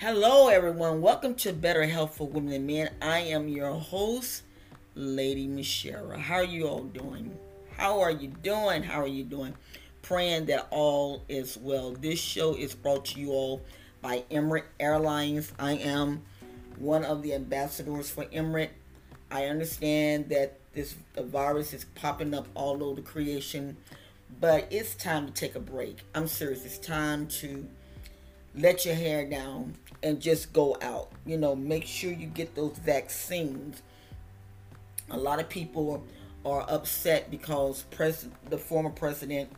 Hello, everyone. Welcome to Better Health for Women and Men. I am your host, Lady Michelle. How are you all doing? How are you doing? How are you doing? Praying that all is well. This show is brought to you all by Emirates Airlines. I am one of the ambassadors for Emirates. I understand that this virus is popping up all over the creation, but it's time to take a break. I'm serious. It's time to let your hair down and just go out. You know, make sure you get those vaccines. A lot of people are upset because president, the former president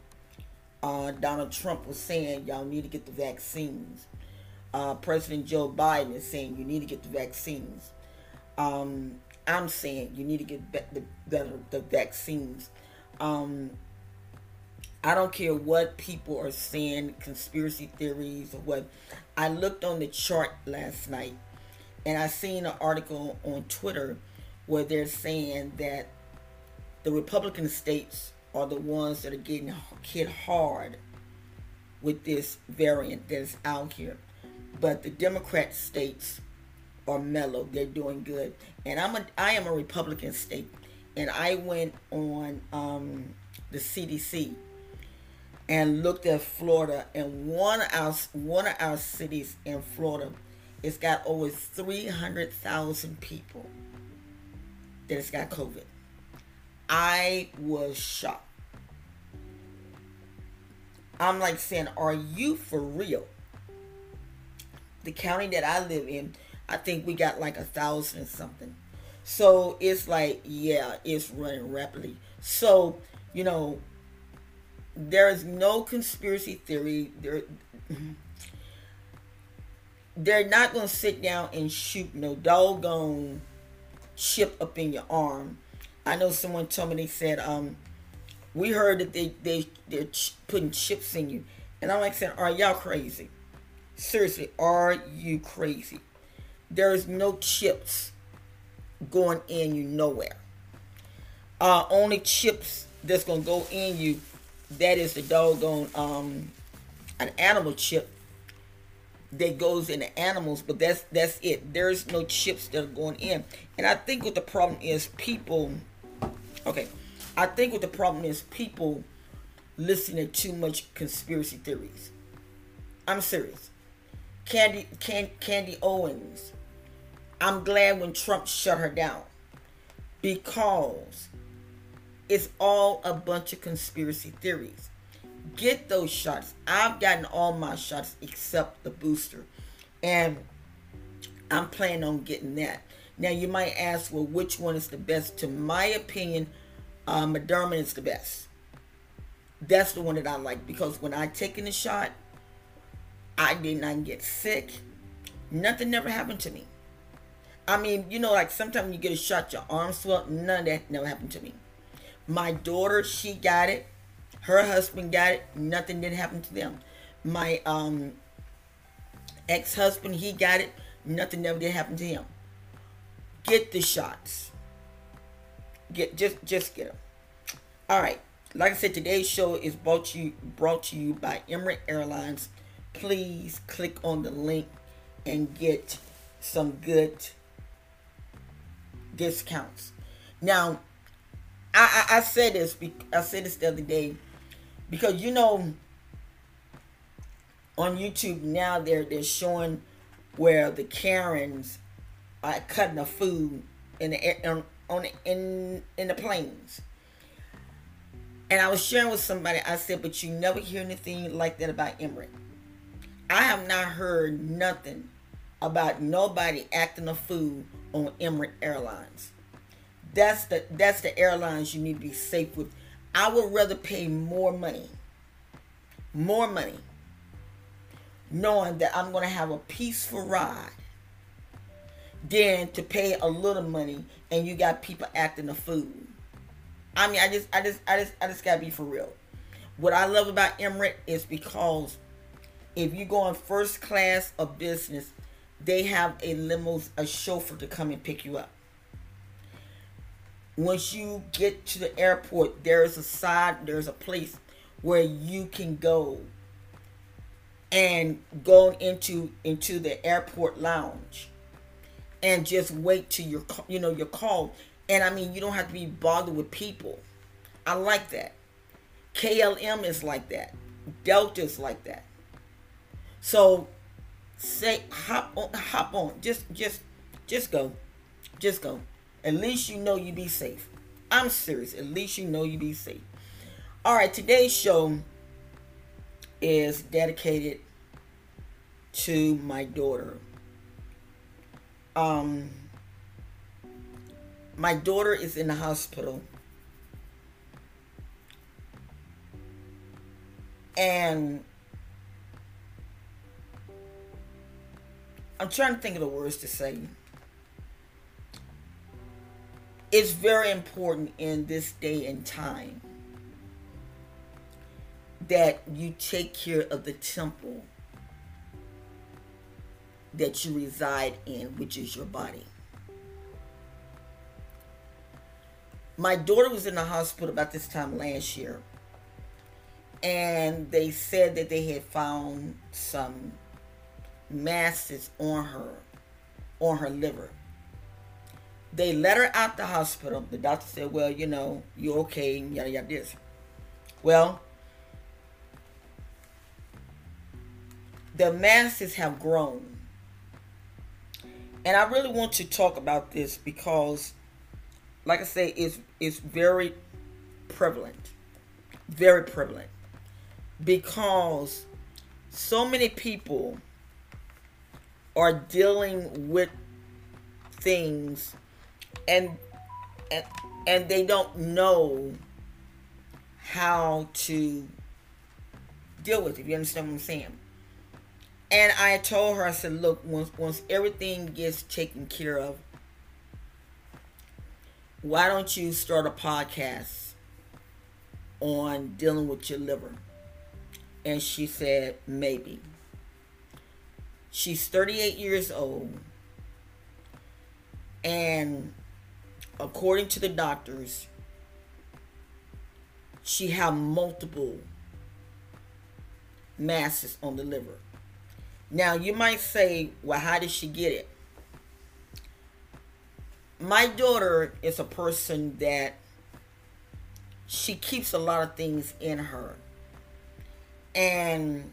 uh, Donald Trump was saying y'all need to get the vaccines. Uh, president Joe Biden is saying you need to get the vaccines. Um, I'm saying you need to get the, the, the vaccines. Um, I don't care what people are saying, conspiracy theories or what. I looked on the chart last night and I seen an article on Twitter where they're saying that the Republican states are the ones that are getting hit hard with this variant that's out here. But the Democrat states are mellow. They're doing good. And I'm a I am a Republican state. And I went on um, the CDC and looked at Florida, and one of our one of our cities in Florida, it's got over three hundred thousand people that has got COVID. I was shocked. I'm like saying, "Are you for real?" The county that I live in, I think we got like a thousand and something. So it's like, yeah, it's running rapidly. So you know, there is no conspiracy theory. There, they're not going to sit down and shoot no doggone chip up in your arm. I know someone told me they said, um, we heard that they they they're ch- putting chips in you, and I'm like saying, are y'all crazy? Seriously, are you crazy? There is no chips going in you nowhere. Uh, only chips that's gonna go in you that is the doggone um an animal chip that goes in the animals, but that's that's it. There's no chips that are going in. And I think what the problem is people okay. I think what the problem is people listening to too much conspiracy theories. I'm serious. Candy Can, Candy Owens. I'm glad when Trump shut her down. Because it's all a bunch of conspiracy theories. Get those shots. I've gotten all my shots except the booster. And I'm planning on getting that. Now, you might ask, well, which one is the best? To my opinion, uh, Moderna is the best. That's the one that I like because when I taken the shot, I did not get sick. Nothing never happened to me. I mean, you know, like sometimes you get a shot, your arm swell. None of that never happened to me. My daughter, she got it. Her husband got it. Nothing did happen to them. My um, ex-husband, he got it. Nothing ever did happen to him. Get the shots. Get just just get them. All right. Like I said, today's show is brought to you brought to you by Emirates Airlines. Please click on the link and get some good discounts. Now, I, I, I said this. I said this the other day because you know on YouTube now they're they're showing where the Karens are cutting the food in the on, on in in the planes. And I was sharing with somebody. I said, but you never hear anything like that about Emirates. I have not heard nothing about nobody acting a fool on Emirates Airlines. That's the that's the airlines you need to be safe with. I would rather pay more money, more money, knowing that I'm to have a peaceful ride, than to pay a little money and you got people acting a fool. I mean, I just, I just, I just, I just gotta be for real. What I love about Emirates is because if you go on first class of business, they have a limo, a chauffeur to come and pick you up once you get to the airport, there is a side, there's a place where you can go and go into into the airport lounge and just wait till your you know your call. And i mean you don't have to be bothered with people. I like that. KLM is like that. Delta is like that. So say hop on hop on. Just just just go. Just go at least you know you be safe i'm serious at least you know you be safe all right today's show is dedicated to my daughter. Um, my daughter is in the hospital. And I'm trying to think of the words to say. It's very important in this day and time that you take care of the temple that you reside in, which is your body. My daughter was in the hospital about this time last year, and they said that they had found some masses on her, on her liver. They let her out the hospital. The doctor said, "Well, you know, you're okay," and yada yada this. Well, the masses have grown. And I really want to talk about this because, like I say, it's, it's very prevalent. Very prevalent. Because so many people are dealing with things and and, and they don't know how to deal with it. You understand what I'm saying? And I told her, I said, look, once once everything gets taken care of, why don't you start a podcast on dealing with your liver? And she said, maybe. She's 38 years old. And according to the doctors, she had multiple masses on the liver. Now, you might say, well, how did she get it? My daughter is a person that she keeps a lot of things in her. And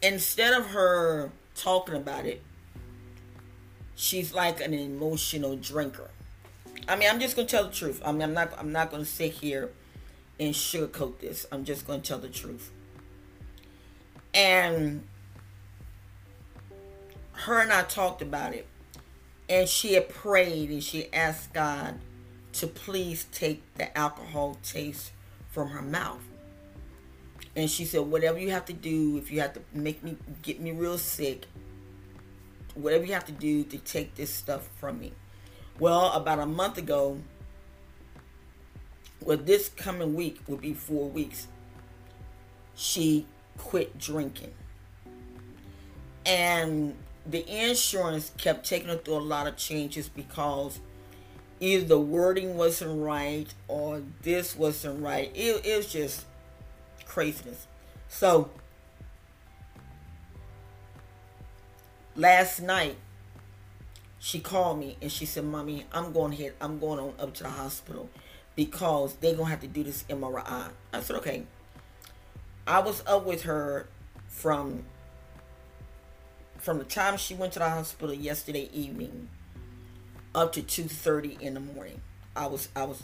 instead of her talking about it, she's like an emotional drinker. I mean, I'm just gonna tell the truth. I mean, I'm not. I'm not gonna sit here and sugarcoat this. I'm just to tell the truth. And her and I talked about it. And she had prayed and she asked God to please take the alcohol taste from her mouth. And she said, whatever you have to do, if you have to make me, get me real sick, whatever you have to do to take this stuff from me. Well, about a month ago, well, this coming week will be four weeks. She quit drinking. And the insurance kept taking her through a lot of changes because either the wording wasn't right or this wasn't right. It, it was just craziness. So last night she called me and she said, Mommy, I'm going ahead, I'm going on up to the hospital because they're gonna have to do this MRI. I said, okay. I was up with her from from the time she went to the hospital yesterday evening up to 2:30 in the morning. I was I was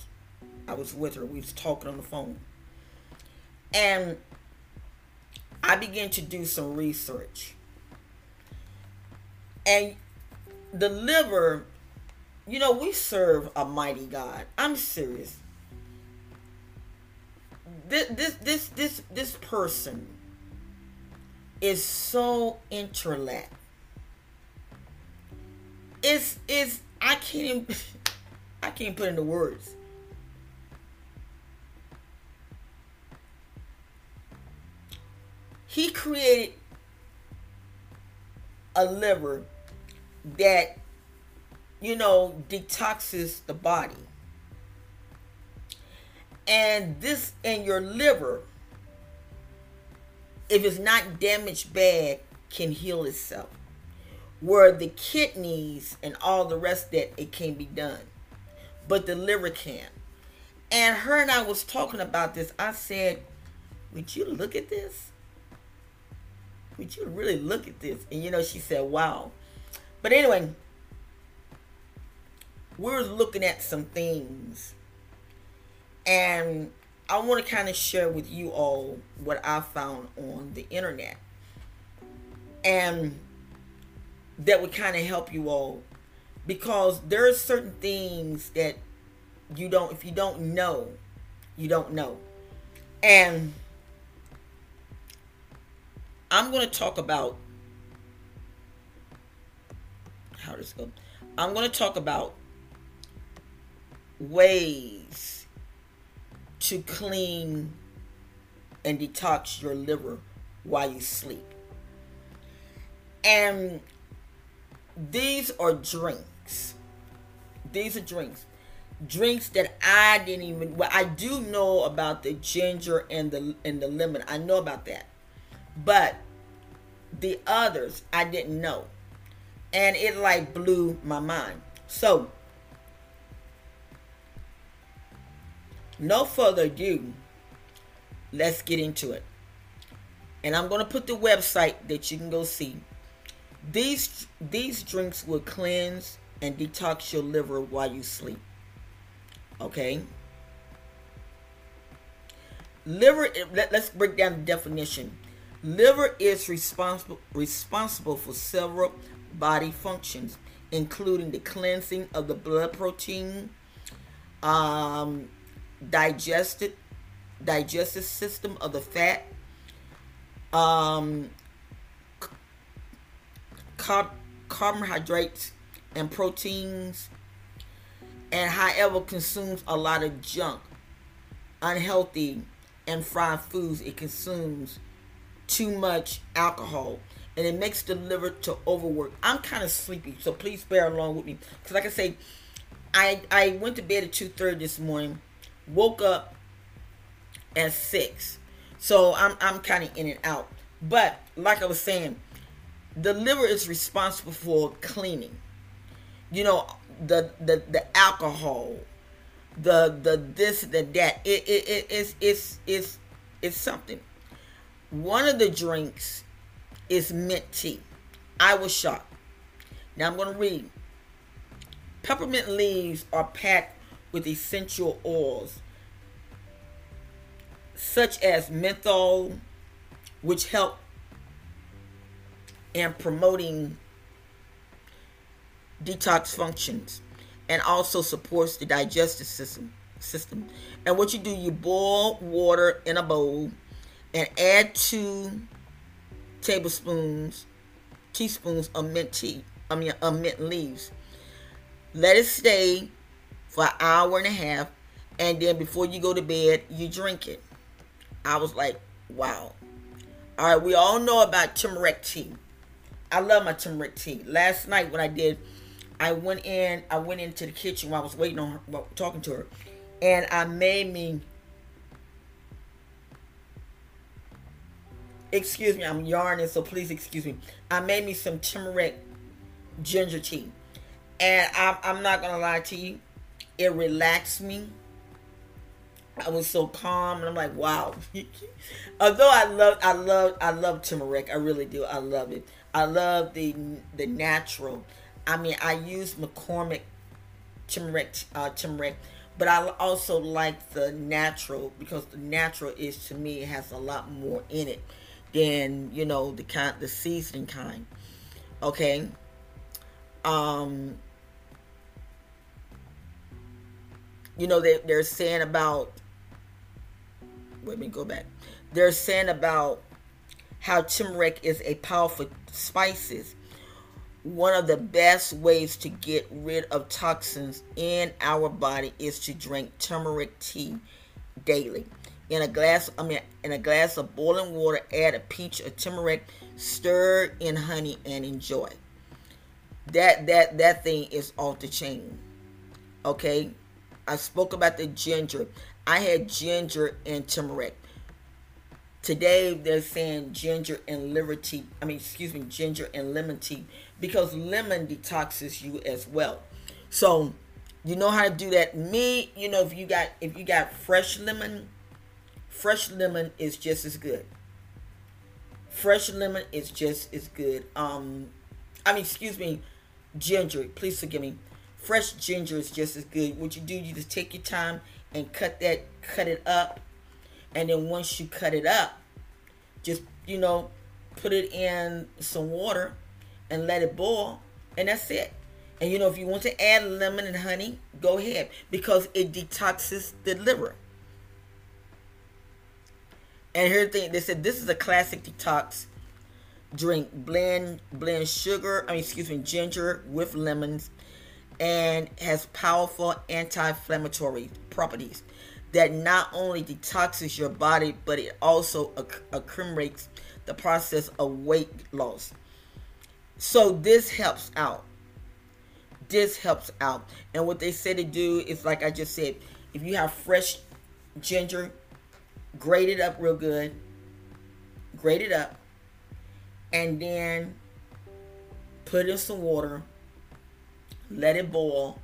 I was with her. We was talking on the phone. And I began to do some research. And the liver you know, we serve a mighty God. I'm serious. This this this this this person is so intellect. It's it's I can't even, I can't put into words. He created a liver that you know, detoxes the body. And this in your liver, if it's not damaged bad, can heal itself. Where the kidneys and all the rest that it can be done. But the liver can't. And her and I was talking about this. I said, Would you look at this? Would you really look at this? And you know, she said, Wow. But anyway, we're looking at some things. And I want to kind of share with you all what I found on the internet. And that would kind of help you all because there are certain things that you don't if you don't know, you don't know. And I'm going to talk about how does go. I'm going to talk about ways to clean and detox your liver while you sleep. And these are drinks. These are drinks. Drinks that I didn't even well I do know about the ginger and the and the lemon. I know about that. But the others I didn't know. And it like blew my mind. So no further ado, let's get into it. And I'm going to put the website that you can go see. These these drinks will cleanse and detox your liver while you sleep. Okay? Liver let, us break down the definition. Liver is responsible responsible for several body functions including the cleansing of the blood protein um, digested digestive system of the fat um, carb- carbohydrates and proteins and however consumes a lot of junk. Unhealthy and fried foods it consumes too much alcohol and it makes the liver to overwork i'm kind of sleepy so please bear along with me because like i say i i went to bed at 2.30 this morning woke up at six. So I'm I'm kind of in and out. But like I was saying, the liver is responsible for cleaning. You know, the the the alcohol, the the this the that. It it, it it's it's it's it's something. One of the drinks is mint tea. I was shocked. Now I'm going to read. Peppermint leaves are packed with essential oils such as menthol, which help in promoting detox functions and also supports the digestive system system. And what you do, you boil water in a bowl and add two tablespoons, teaspoons of mint tea. I mean, of mint leaves. Let it stay for an hour and a half, and then before you go to bed, you drink it. I was like, wow. All right, we all know about turmeric tea. I love my turmeric tea. Last night, what I did, I went in, I went into the kitchen while I was waiting on her, talking to her, and I made me. Excuse me, I'm yarning, so please excuse me. I made me some turmeric ginger tea, and I'm, I'm not gonna lie to you, it relaxed me I was so calm, and I'm like, wow. Although I love, I love, I love turmeric. I really do. I love it. I love the the natural. I mean, I use McCormick turmeric, uh, turmeric, but I also like the natural because the natural is to me has a lot more in it than you know the kind, the seasoning kind. Okay. Um. You know they they're saying about let me go back. They're saying about how turmeric is a powerful spices. One of the best ways to get rid of toxins in our body is to drink turmeric tea daily. In a glass, I mean, in a glass of boiling water, add a peach of turmeric, stir in honey, and enjoy. That that that thing is off the chain. Okay, I spoke about the ginger. I had ginger and turmeric. Today they're saying ginger and liver tea. I mean, excuse me, ginger and lemon tea because lemon detoxes you as well. So you know how to do that. Me, you know, if you got if you got fresh lemon, fresh lemon is just as good. Fresh lemon is just as good. Um, I mean, excuse me, ginger. Please forgive me. Fresh ginger is just as good. What you do, you just take your time and cut that, cut it up, and then once you cut it up, just you know, put it in some water and let it boil, and that's it. And you know, if you want to add lemon and honey, go ahead because it detoxes the liver. And here's the thing: they said this is a classic detox drink. Blend blend sugar, I mean, excuse me, ginger with lemons, and has powerful anti-inflammatory properties that not only detoxes your body, but it also accumulates the process of weight loss. So this helps out this helps out. And what they say to do is like I just said, if you have fresh ginger, grate it up real good, grate it up, and then put in some water, let it boil,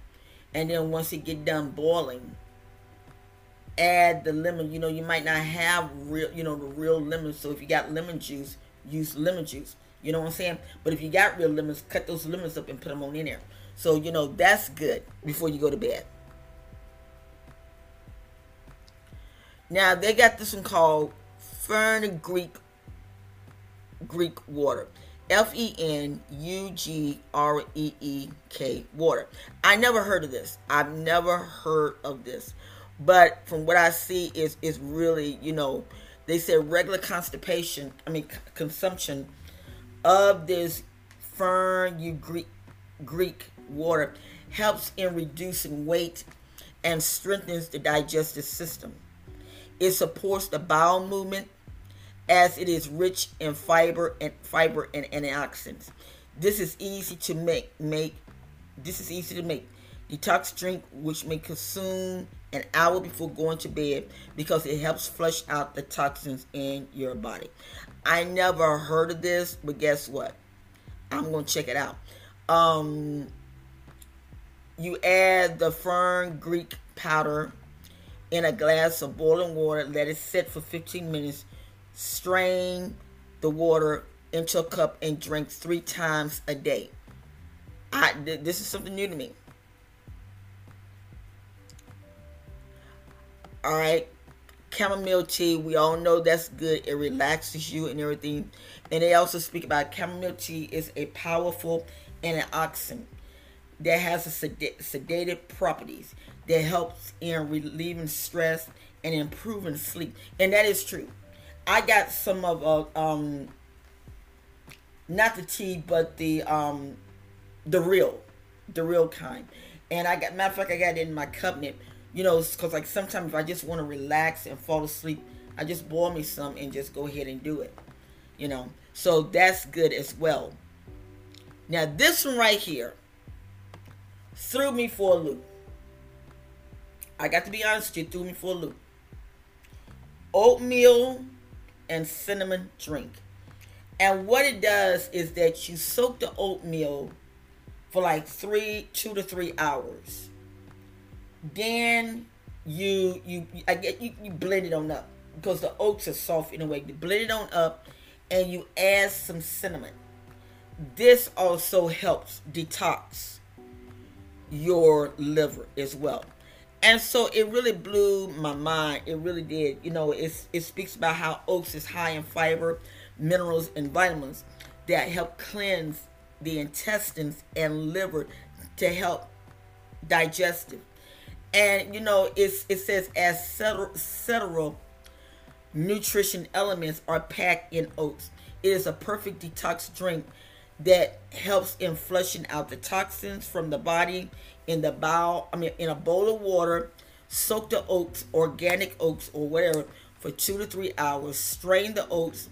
and then once it get done boiling, add the lemon. You know, you might not have real, you know, the real lemon. So if you got lemon juice, use lemon juice. You know what I'm saying? But if you got real lemons, cut those lemons up and put them on in there. So, you know, that's good before you go to bed. Now, they got this one called Fern Greek Greek water. F E N U G R E E K water. I never heard of this. I've never heard of this. But from what I see is is really, you know, they said regular constipation, I mean consumption of this fenugreek Greek water helps in reducing weight and strengthens the digestive system. It supports the bowel movement as it is rich in fiber and fiber and antioxidants. This is easy to make. Make this is easy to make. Detox drink which may consume an hour before going to bed because it helps flush out the toxins in your body. I never heard of this, but guess what? I'm to check it out. Um, you add the fern Greek powder in a glass of boiling water. Let it sit for 15 minutes. Strain the water into a cup and drink three times a day. I, this is something new to me. All right, chamomile tea. We all know that's good. It relaxes you and everything. And they also speak about chamomile tea is a powerful antioxidant that has a sed- sedative properties that helps in relieving stress and improving sleep. And that is true. I got some of uh, um not the tea but the um the real the real kind. And I got matter of fact I got it in my cabinet. You know, because like sometimes if I just want to relax and fall asleep, I just boil me some and just go ahead and do it. You know, so that's good as well. Now this one right here threw me for a loop. I got to be honest you, threw me for a loop. Oatmeal and cinnamon drink. And what it does is that you soak the oatmeal for like three, two to three hours. Then you you I get you, you blend it on up because the oats are soft in a way. You blend it on up and you add some cinnamon. This also helps detox your liver as well. And so it really blew my mind. It really did. You know, it, it speaks about how oats is high in fiber, minerals, and vitamins that help cleanse the intestines and liver to help digestive. And you know, it's, it says as several, several nutrition elements are packed in oats. It is a perfect detox drink that helps in flushing out the toxins from the body in the bowl, I mean in a bowl of water, soak the oats, organic oats or whatever for 2 to 3 hours, strain the oats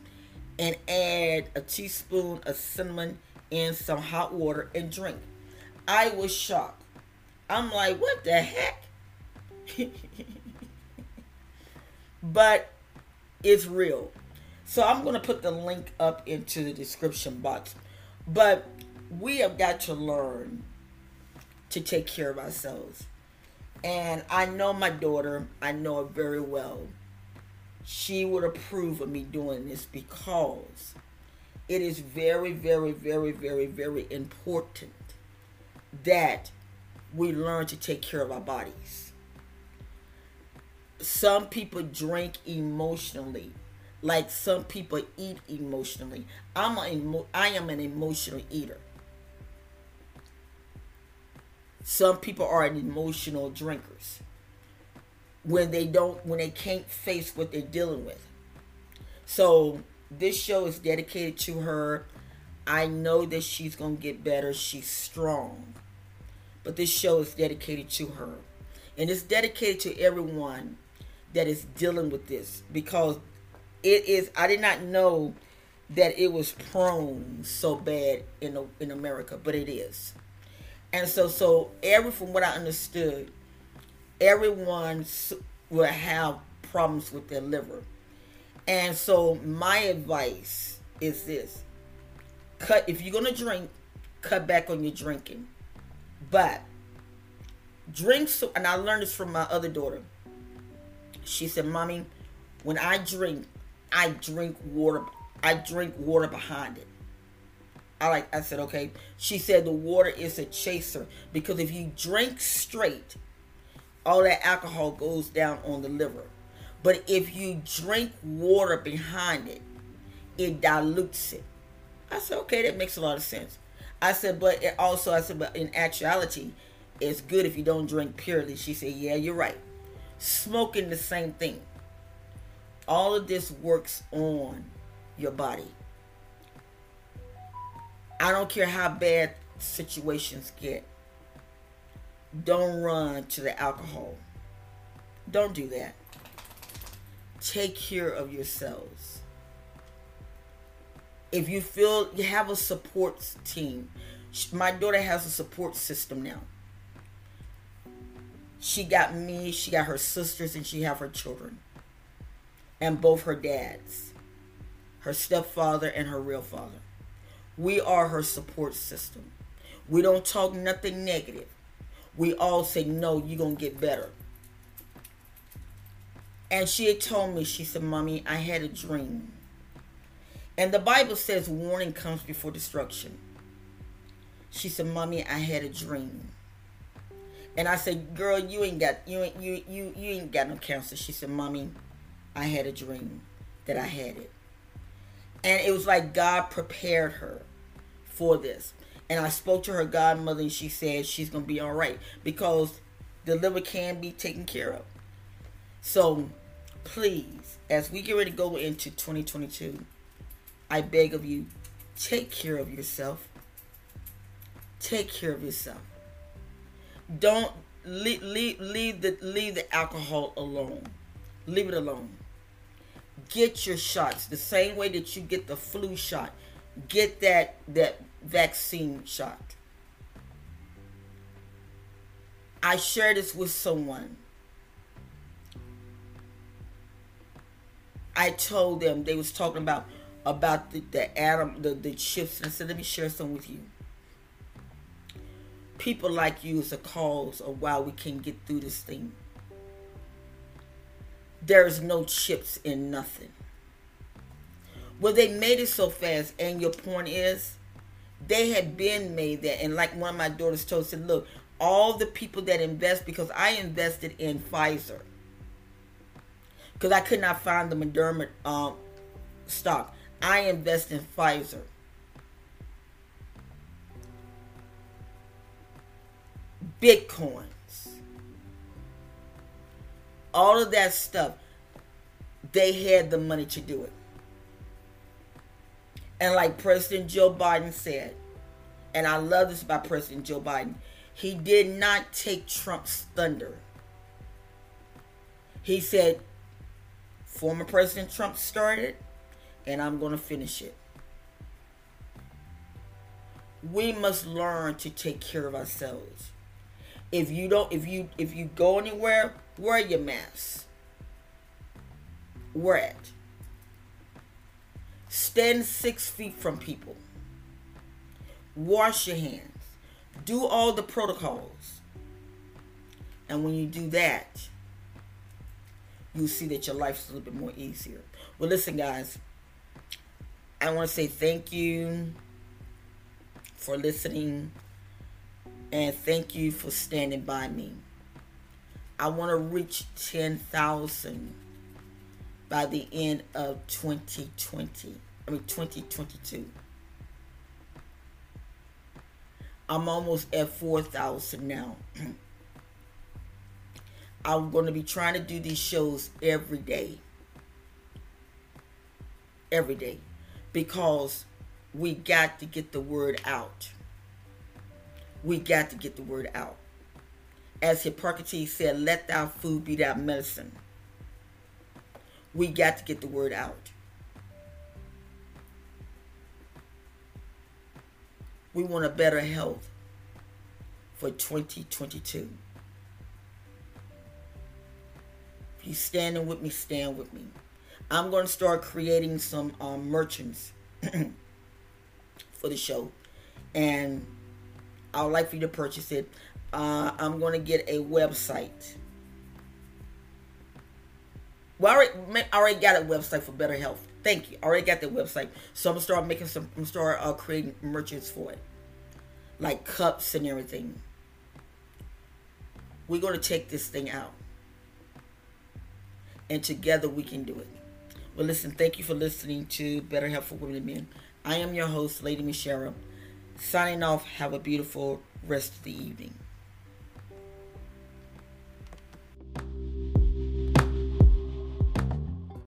and add a teaspoon of cinnamon in some hot water and drink. I was shocked. I'm like, what the heck? but it's real. So I'm going to put the link up into the description box. But we have got to learn to take care of ourselves. And I know my daughter, I know her very well. She would approve of me doing this because it is very, very, very, very, very important that we learn to take care of our bodies. Some people drink emotionally, like some people eat emotionally. I'm a, I am an emotional eater. Some people are emotional drinkers when they don't when they can't face what they're dealing with. So this show is dedicated to her. I know that she's going to get better. She's strong. But this show is dedicated to her. And it's dedicated to everyone that is dealing with this because it is I did not know that it was prone so bad in in America, but it is. And so so every from what I understood, everyone will have problems with their liver. And so my advice is this. Cut if you're going to drink, cut back on your drinking. But drink so and I learned this from my other daughter. She said, "Mommy, when I drink, I drink water. I drink water behind it." I like I said, "Okay." She said the water is a chaser because if you drink straight, all that alcohol goes down on the liver. But if you drink water behind it, it dilutes it. I said, okay, that makes a lot of sense. I said, but it also, I said, but in actuality, it's good if you don't drink purely. She said, yeah, you're right. Smoking the same thing. All of this works on your body. I don't care how bad situations get. Don't run to the alcohol. Don't do that. Take care of yourselves. If you feel you have a support team, my daughter has a support system now. She got me, she got her sisters, and she have her children. And both her dads. Her stepfather and her real father. We are her support system. We don't talk nothing negative we all say, no, you're going to get better. And she had told me, she said, Mommy, I had a dream. And the Bible says warning comes before destruction. She said, Mommy, I had a dream. And I said, Girl, you ain't got you ain't you you you ain't got no cancer. She said, Mommy, I had a dream that I had it. And it was like God prepared her for this. And I spoke to her godmother and she said she's going to be all right because the liver can be taken care of. So please, as we get ready to go into 2022, I beg of you, take care of yourself. Take care of yourself. Don't leave, leave, leave the leave the alcohol alone. Leave it alone. Get your shots the same way that you get the flu shot. Get that that vaccine shot. I shared this with someone. I told them they was talking about about the, the atom the, the chips and I said let me share some with you. People like you is a cause of why we can get through this thing. There's no chips in nothing. Well, they made it so fast, and your point is they had been made that. And like one of my daughters told, said, look, all the people that invest, because I invested in Pfizer, because I could not find the Moderna um, stock. I invest in Pfizer. Bitcoins. All of that stuff. They had the money to do it. And like President Joe Biden said, and I love this about President Joe Biden, he did not take Trump's thunder. He said, former President Trump started, and I'm going to finish it. We must learn to take care of ourselves. If you don't, if you if you go anywhere, Wear your mask. Wear it. Stand six feet from people. Wash your hands. Do all the protocols. And when you do that, you'll see that your life's a little bit more easier. Well, listen, guys, I want to say thank you for listening and thank you for standing by me. I want to reach 10,000 by the end of 2020. I mean 2022. I'm almost at 4,000 now. I'm going to be trying to do these shows every day. Every day. Because we got to get the word out. We got to get the word out. As Hippocrates said, let thy food be thy medicine. We got to get the word out. We want a better health for 2022. If you're standing with me, stand with me. I'm going to start creating some um, merchants for the show. And I would like for you to purchase it. Uh, I'm going to get a website. Well, I already, I already got a website for better health. Thank you. I already got the website. So I'm gonna start making some. I'm start uh, creating merchants for it, like cups and everything. We're gonna take this thing out, and together we can do it. Well, listen. Thank you for listening to Better Health for Women and Men. I am your host, Lady Michelle. Signing off. Have a beautiful rest of the evening.